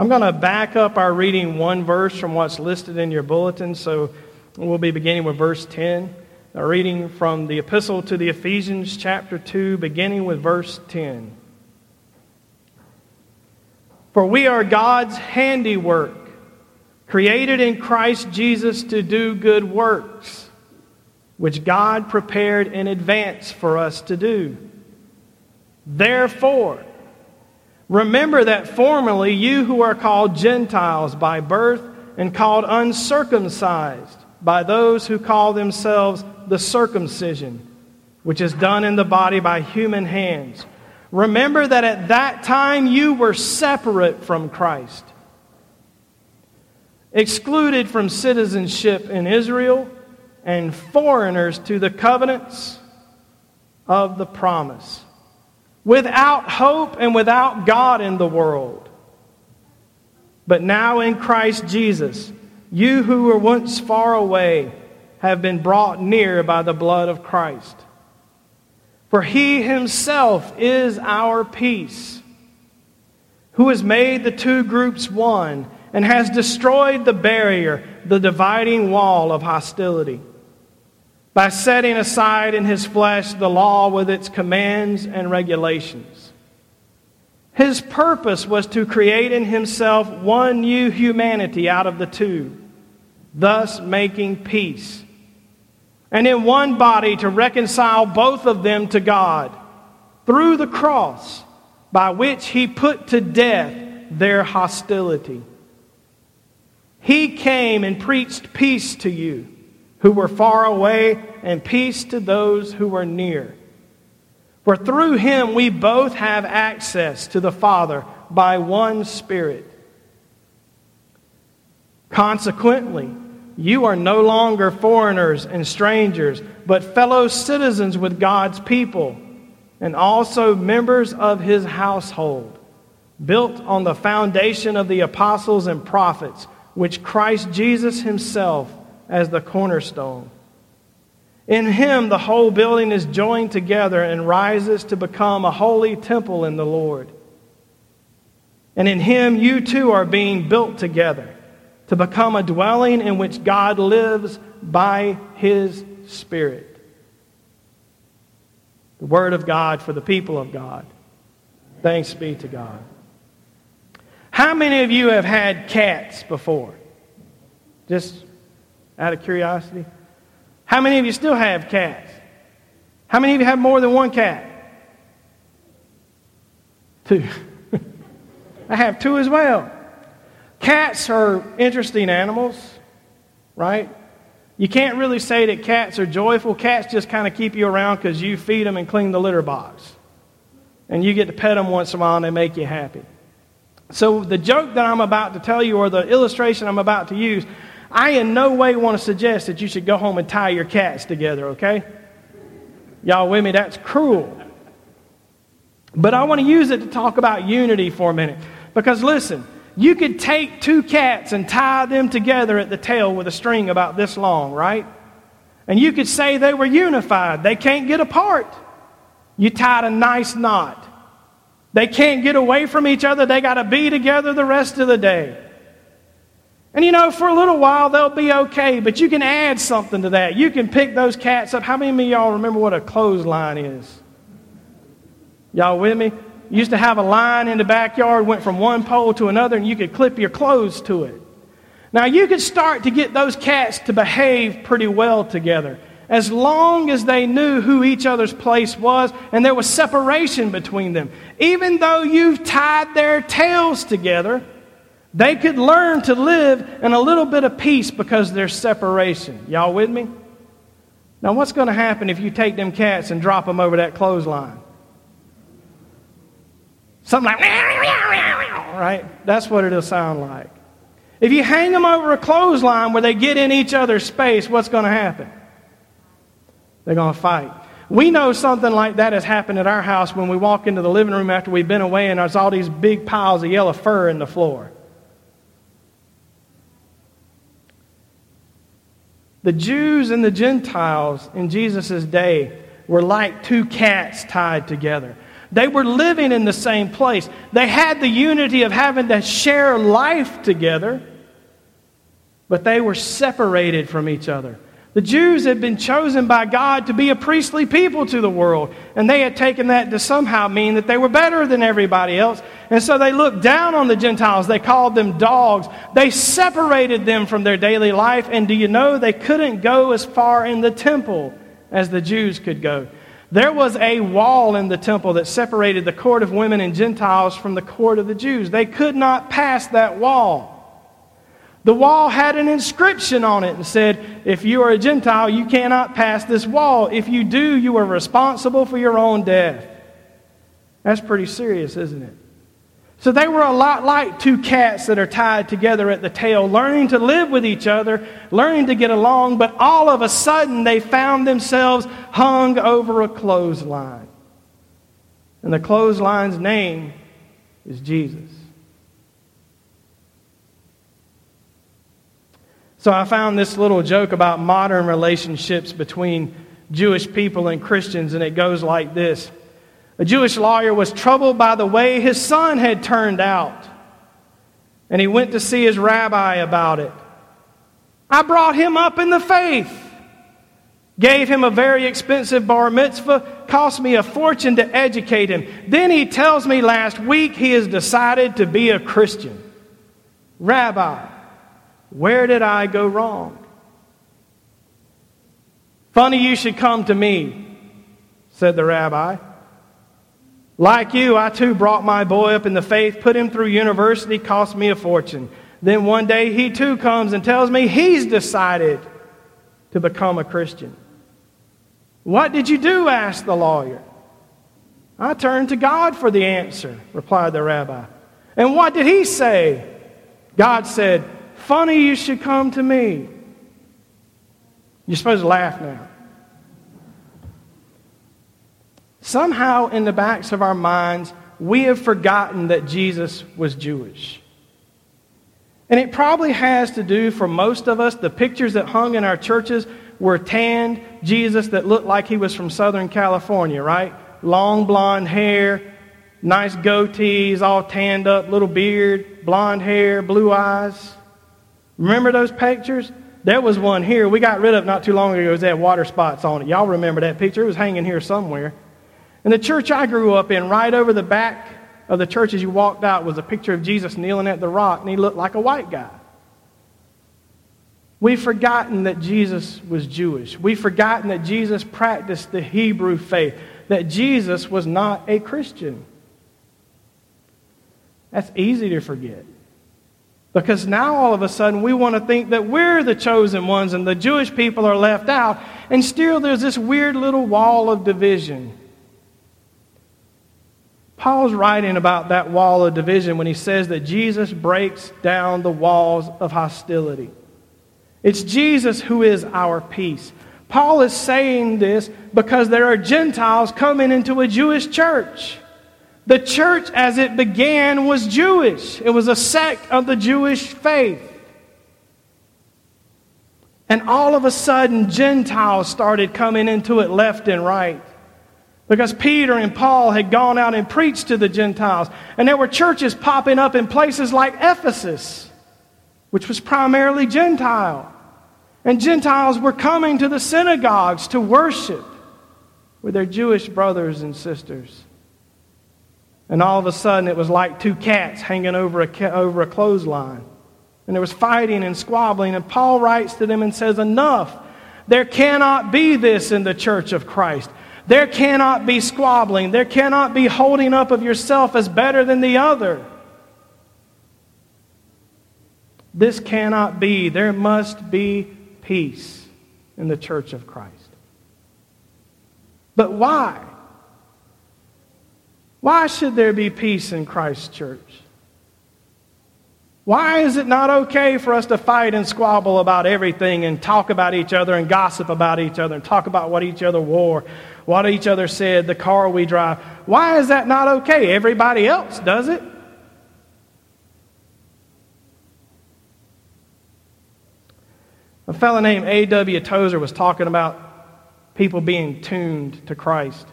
I'm going to back up our reading one verse from what's listed in your bulletin. So we'll be beginning with verse 10. A reading from the Epistle to the Ephesians, chapter 2, beginning with verse 10. For we are God's handiwork, created in Christ Jesus to do good works, which God prepared in advance for us to do. Therefore, remember that formerly you who are called Gentiles by birth and called uncircumcised by those who call themselves the circumcision, which is done in the body by human hands. Remember that at that time you were separate from Christ, excluded from citizenship in Israel, and foreigners to the covenants of the promise, without hope and without God in the world. But now in Christ Jesus, you who were once far away have been brought near by the blood of Christ. For he himself is our peace, who has made the two groups one and has destroyed the barrier, the dividing wall of hostility, by setting aside in his flesh the law with its commands and regulations. His purpose was to create in himself one new humanity out of the two, thus making peace and in one body to reconcile both of them to God through the cross, by which he put to death their hostility. He came and preached peace to you who were far away, and peace to those who were near. For through him we both have access to the Father by one Spirit. Consequently, you are no longer foreigners and strangers, but fellow citizens with God's people, and also members of his household, built on the foundation of the apostles and prophets, which Christ Jesus himself as the cornerstone. In him, the whole building is joined together and rises to become a holy temple in the Lord. And in him, you too are being built together to become a dwelling in which God lives by his Spirit. The Word of God for the people of God. Thanks be to God. How many of you have had cats before? Just out of curiosity. How many of you still have cats? How many of you have more than one cat? Two. I have two as well. Cats are interesting animals, right? You can't really say that cats are joyful. Cats just kind of keep you around because you feed them and clean the litter box. And you get to pet them once in a while and they make you happy. So, the joke that I'm about to tell you, or the illustration I'm about to use, I in no way want to suggest that you should go home and tie your cats together, okay? Y'all with me? That's cruel. But I want to use it to talk about unity for a minute. Because listen, you could take two cats and tie them together at the tail with a string about this long, right? And you could say they were unified. They can't get apart. You tied a nice knot. They can't get away from each other. They got to be together the rest of the day. And you know, for a little while they'll be okay, but you can add something to that. You can pick those cats up. How many of y'all remember what a clothesline is? Y'all with me? used to have a line in the backyard, went from one pole to another, and you could clip your clothes to it. Now, you could start to get those cats to behave pretty well together as long as they knew who each other's place was and there was separation between them. Even though you've tied their tails together, they could learn to live in a little bit of peace because there's separation. Y'all with me? Now, what's going to happen if you take them cats and drop them over that clothesline? Something like, right? That's what it'll sound like. If you hang them over a clothesline where they get in each other's space, what's going to happen? They're going to fight. We know something like that has happened at our house when we walk into the living room after we've been away and there's all these big piles of yellow fur in the floor. The Jews and the Gentiles in Jesus' day were like two cats tied together. They were living in the same place. They had the unity of having to share life together, but they were separated from each other. The Jews had been chosen by God to be a priestly people to the world, and they had taken that to somehow mean that they were better than everybody else. And so they looked down on the Gentiles. They called them dogs. They separated them from their daily life, and do you know they couldn't go as far in the temple as the Jews could go? There was a wall in the temple that separated the court of women and Gentiles from the court of the Jews. They could not pass that wall. The wall had an inscription on it and said, If you are a Gentile, you cannot pass this wall. If you do, you are responsible for your own death. That's pretty serious, isn't it? So they were a lot like two cats that are tied together at the tail, learning to live with each other, learning to get along, but all of a sudden they found themselves hung over a clothesline. And the clothesline's name is Jesus. So I found this little joke about modern relationships between Jewish people and Christians, and it goes like this A Jewish lawyer was troubled by the way his son had turned out, and he went to see his rabbi about it. I brought him up in the faith, gave him a very expensive bar mitzvah, cost me a fortune to educate him. Then he tells me last week he has decided to be a Christian. Rabbi, where did I go wrong? Funny you should come to me, said the rabbi. Like you, I too brought my boy up in the faith, put him through university, cost me a fortune. Then one day he too comes and tells me he's decided to become a Christian. What did you do? asked the lawyer. I turned to God for the answer, replied the rabbi. And what did he say? God said, Funny you should come to me. You're supposed to laugh now. Somehow, in the backs of our minds, we have forgotten that Jesus was Jewish. And it probably has to do for most of us, the pictures that hung in our churches were tanned Jesus that looked like he was from Southern California, right? Long blonde hair, nice goatees, all tanned up, little beard, blonde hair, blue eyes. Remember those pictures? There was one here. We got rid of not too long ago. It had water spots on it. Y'all remember that picture? It was hanging here somewhere. And the church I grew up in, right over the back of the church as you walked out, was a picture of Jesus kneeling at the rock, and he looked like a white guy. We've forgotten that Jesus was Jewish. We've forgotten that Jesus practiced the Hebrew faith, that Jesus was not a Christian. That's easy to forget. Because now all of a sudden we want to think that we're the chosen ones and the Jewish people are left out. And still there's this weird little wall of division. Paul's writing about that wall of division when he says that Jesus breaks down the walls of hostility. It's Jesus who is our peace. Paul is saying this because there are Gentiles coming into a Jewish church. The church, as it began, was Jewish, it was a sect of the Jewish faith. And all of a sudden, Gentiles started coming into it left and right. Because Peter and Paul had gone out and preached to the Gentiles. And there were churches popping up in places like Ephesus, which was primarily Gentile. And Gentiles were coming to the synagogues to worship with their Jewish brothers and sisters. And all of a sudden, it was like two cats hanging over a, over a clothesline. And there was fighting and squabbling. And Paul writes to them and says, Enough. There cannot be this in the church of Christ. There cannot be squabbling. There cannot be holding up of yourself as better than the other. This cannot be. There must be peace in the church of Christ. But why? Why should there be peace in Christ's church? Why is it not okay for us to fight and squabble about everything and talk about each other and gossip about each other and talk about what each other wore, what each other said, the car we drive? Why is that not okay? Everybody else does it. A fellow named A.W. Tozer was talking about people being tuned to Christ.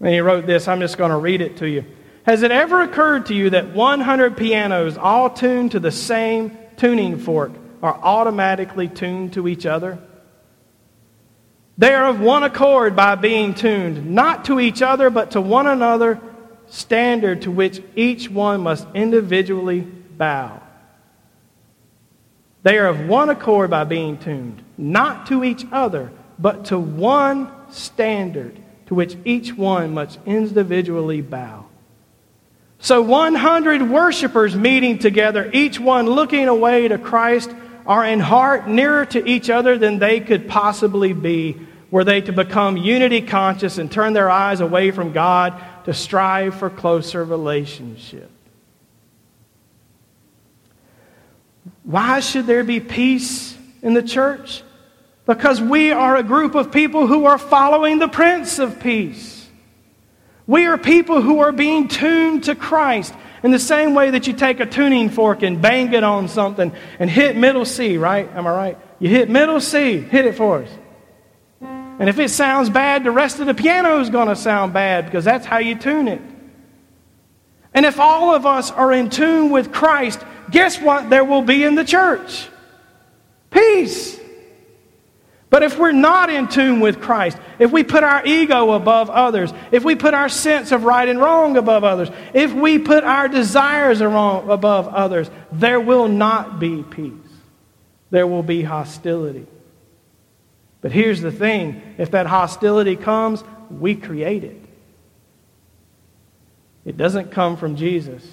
And he wrote this. I'm just going to read it to you. Has it ever occurred to you that 100 pianos, all tuned to the same tuning fork, are automatically tuned to each other? They are of one accord by being tuned, not to each other, but to one another, standard to which each one must individually bow. They are of one accord by being tuned, not to each other, but to one standard to which each one must individually bow. So 100 worshipers meeting together, each one looking away to Christ, are in heart nearer to each other than they could possibly be, were they to become unity conscious and turn their eyes away from God to strive for closer relationship. Why should there be peace in the church? Because we are a group of people who are following the Prince of Peace. We are people who are being tuned to Christ in the same way that you take a tuning fork and bang it on something and hit middle C, right? Am I right? You hit middle C, hit it for us. And if it sounds bad, the rest of the piano is going to sound bad because that's how you tune it. And if all of us are in tune with Christ, guess what there will be in the church? Peace. But if we're not in tune with Christ, if we put our ego above others, if we put our sense of right and wrong above others, if we put our desires above others, there will not be peace. There will be hostility. But here's the thing if that hostility comes, we create it. It doesn't come from Jesus.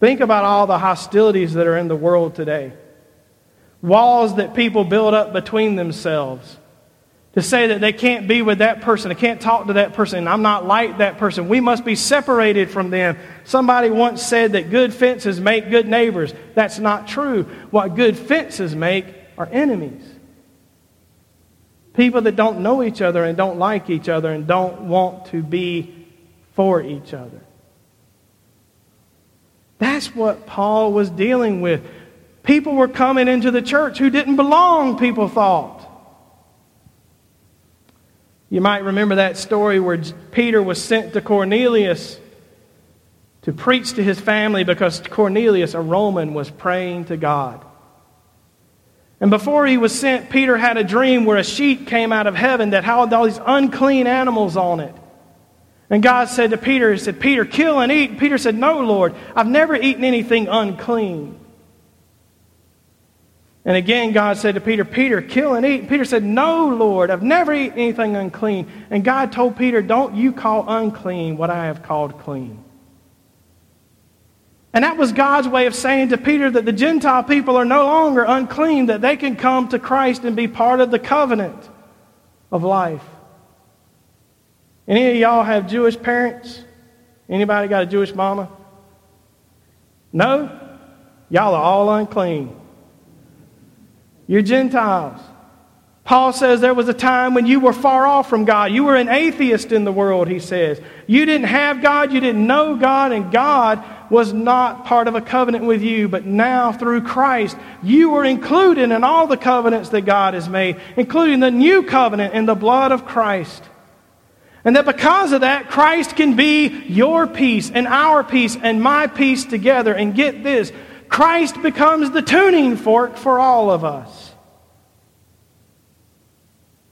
Think about all the hostilities that are in the world today walls that people build up between themselves to say that they can't be with that person, they can't talk to that person, I'm not like that person. We must be separated from them. Somebody once said that good fences make good neighbors. That's not true. What good fences make are enemies. People that don't know each other and don't like each other and don't want to be for each other. That's what Paul was dealing with. People were coming into the church who didn't belong, people thought. You might remember that story where Peter was sent to Cornelius to preach to his family because Cornelius, a Roman, was praying to God. And before he was sent, Peter had a dream where a sheep came out of heaven that had all these unclean animals on it. And God said to Peter, He said, Peter, kill and eat. Peter said, No, Lord, I've never eaten anything unclean. And again, God said to Peter, Peter, kill and eat. And Peter said, No, Lord, I've never eaten anything unclean. And God told Peter, Don't you call unclean what I have called clean. And that was God's way of saying to Peter that the Gentile people are no longer unclean, that they can come to Christ and be part of the covenant of life. Any of y'all have Jewish parents? Anybody got a Jewish mama? No? Y'all are all unclean. You're Gentiles. Paul says there was a time when you were far off from God. You were an atheist in the world, he says. You didn't have God, you didn't know God, and God was not part of a covenant with you. But now, through Christ, you are included in all the covenants that God has made, including the new covenant in the blood of Christ. And that because of that, Christ can be your peace and our peace and my peace together. And get this Christ becomes the tuning fork for all of us.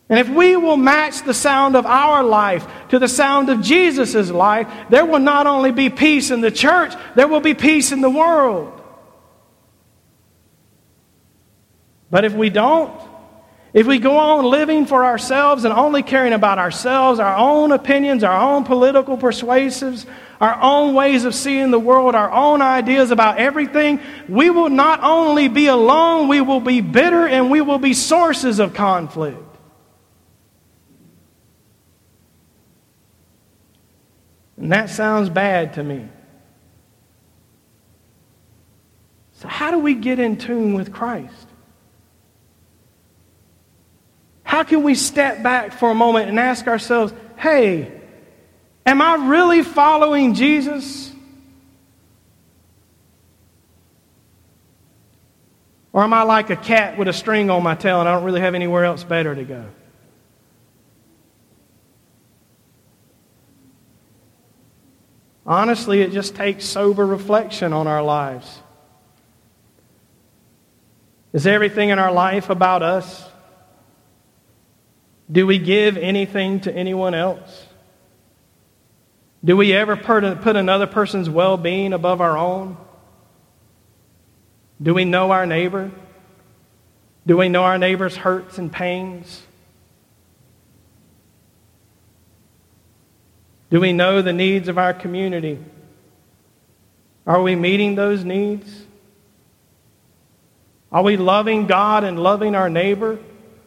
And if we will match the sound of our life to the sound of Jesus' life, there will not only be peace in the church, there will be peace in the world. But if we don't, if we go on living for ourselves and only caring about ourselves, our own opinions, our own political persuasives, our own ways of seeing the world, our own ideas about everything, we will not only be alone, we will be bitter and we will be sources of conflict. And that sounds bad to me. So, how do we get in tune with Christ? How can we step back for a moment and ask ourselves, hey, Am I really following Jesus? Or am I like a cat with a string on my tail and I don't really have anywhere else better to go? Honestly, it just takes sober reflection on our lives. Is everything in our life about us? Do we give anything to anyone else? Do we ever put another person's well being above our own? Do we know our neighbor? Do we know our neighbor's hurts and pains? Do we know the needs of our community? Are we meeting those needs? Are we loving God and loving our neighbor?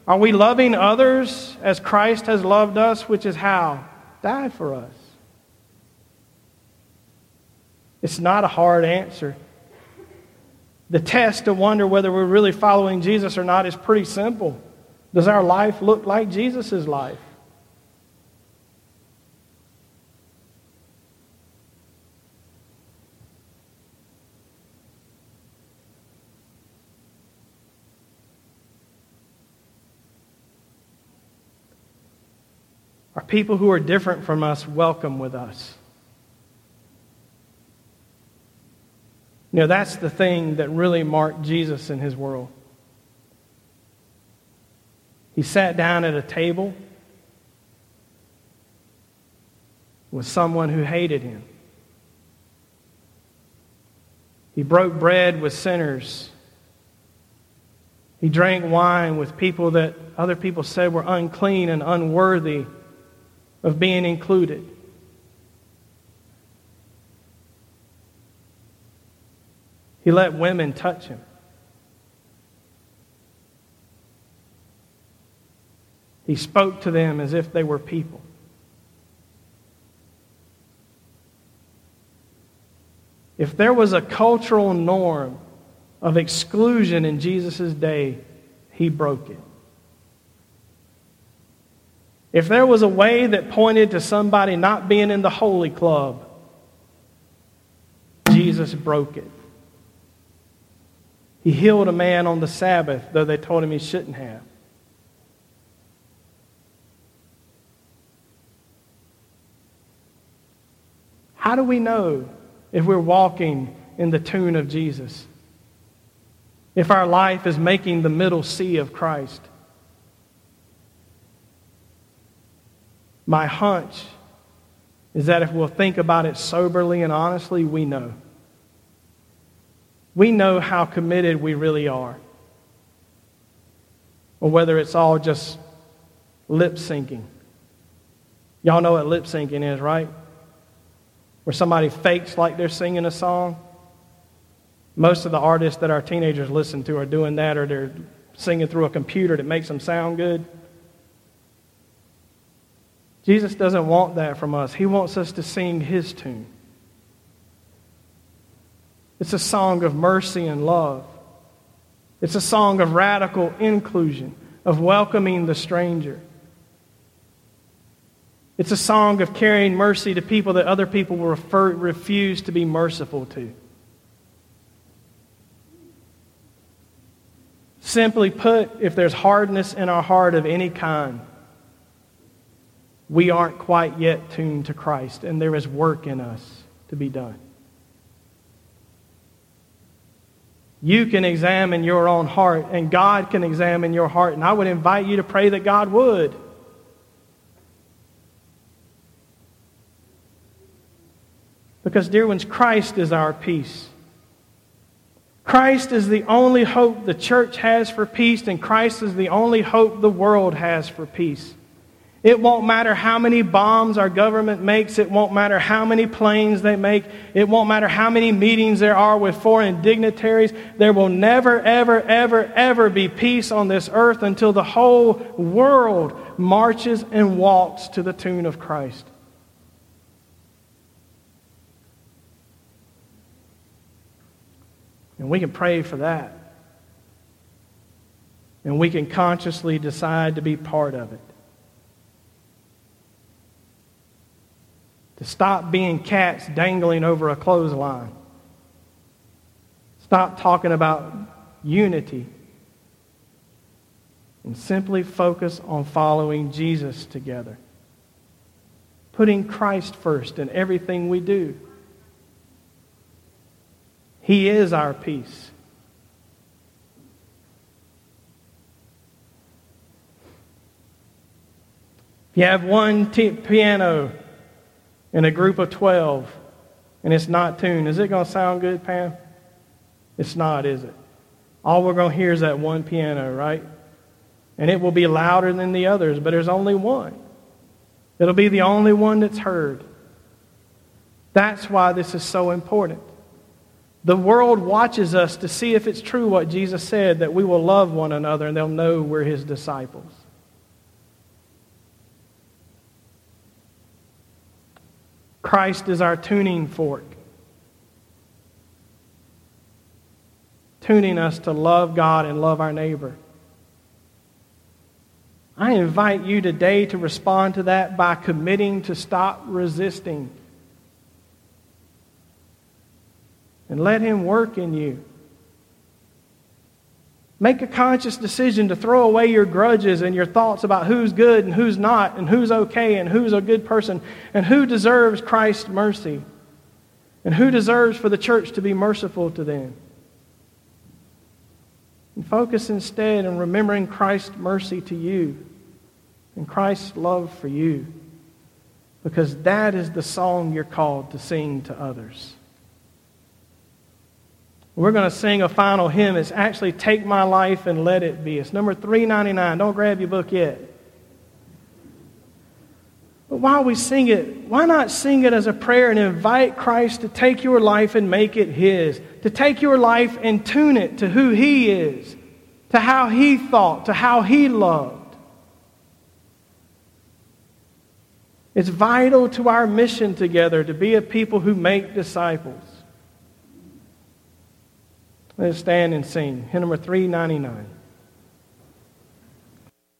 Are we loving others as Christ has loved us, which is how? Died for us. It's not a hard answer. The test to wonder whether we're really following Jesus or not is pretty simple. Does our life look like Jesus' life? Are people who are different from us welcome with us? You know, that's the thing that really marked Jesus in his world. He sat down at a table with someone who hated him. He broke bread with sinners. He drank wine with people that other people said were unclean and unworthy of being included. He let women touch him. He spoke to them as if they were people. If there was a cultural norm of exclusion in Jesus' day, he broke it. If there was a way that pointed to somebody not being in the holy club, Jesus broke it. He healed a man on the Sabbath, though they told him he shouldn't have. How do we know if we're walking in the tune of Jesus? If our life is making the middle C of Christ? My hunch is that if we'll think about it soberly and honestly, we know. We know how committed we really are. Or whether it's all just lip syncing. Y'all know what lip syncing is, right? Where somebody fakes like they're singing a song. Most of the artists that our teenagers listen to are doing that, or they're singing through a computer that makes them sound good. Jesus doesn't want that from us. He wants us to sing His tune. It's a song of mercy and love. It's a song of radical inclusion, of welcoming the stranger. It's a song of carrying mercy to people that other people will refer, refuse to be merciful to. Simply put, if there's hardness in our heart of any kind, we aren't quite yet tuned to Christ, and there is work in us to be done. You can examine your own heart, and God can examine your heart. And I would invite you to pray that God would. Because, dear ones, Christ is our peace. Christ is the only hope the church has for peace, and Christ is the only hope the world has for peace. It won't matter how many bombs our government makes. It won't matter how many planes they make. It won't matter how many meetings there are with foreign dignitaries. There will never, ever, ever, ever be peace on this earth until the whole world marches and walks to the tune of Christ. And we can pray for that. And we can consciously decide to be part of it. To stop being cats dangling over a clothesline. Stop talking about unity and simply focus on following Jesus together. Putting Christ first in everything we do. He is our peace. If you have one t- piano in a group of 12 and it's not tuned, is it going to sound good, Pam? It's not, is it? All we're going to hear is that one piano, right? And it will be louder than the others, but there's only one. It'll be the only one that's heard. That's why this is so important. The world watches us to see if it's true what Jesus said that we will love one another and they'll know we're his disciples. Christ is our tuning fork, tuning us to love God and love our neighbor. I invite you today to respond to that by committing to stop resisting and let Him work in you. Make a conscious decision to throw away your grudges and your thoughts about who's good and who's not, and who's okay and who's a good person, and who deserves Christ's mercy, and who deserves for the church to be merciful to them. And focus instead on remembering Christ's mercy to you and Christ's love for you. Because that is the song you're called to sing to others. We're going to sing a final hymn. It's actually Take My Life and Let It Be. It's number 399. Don't grab your book yet. But while we sing it, why not sing it as a prayer and invite Christ to take your life and make it His? To take your life and tune it to who He is, to how He thought, to how He loved. It's vital to our mission together to be a people who make disciples. Let's stand and sing. Hymn number 399.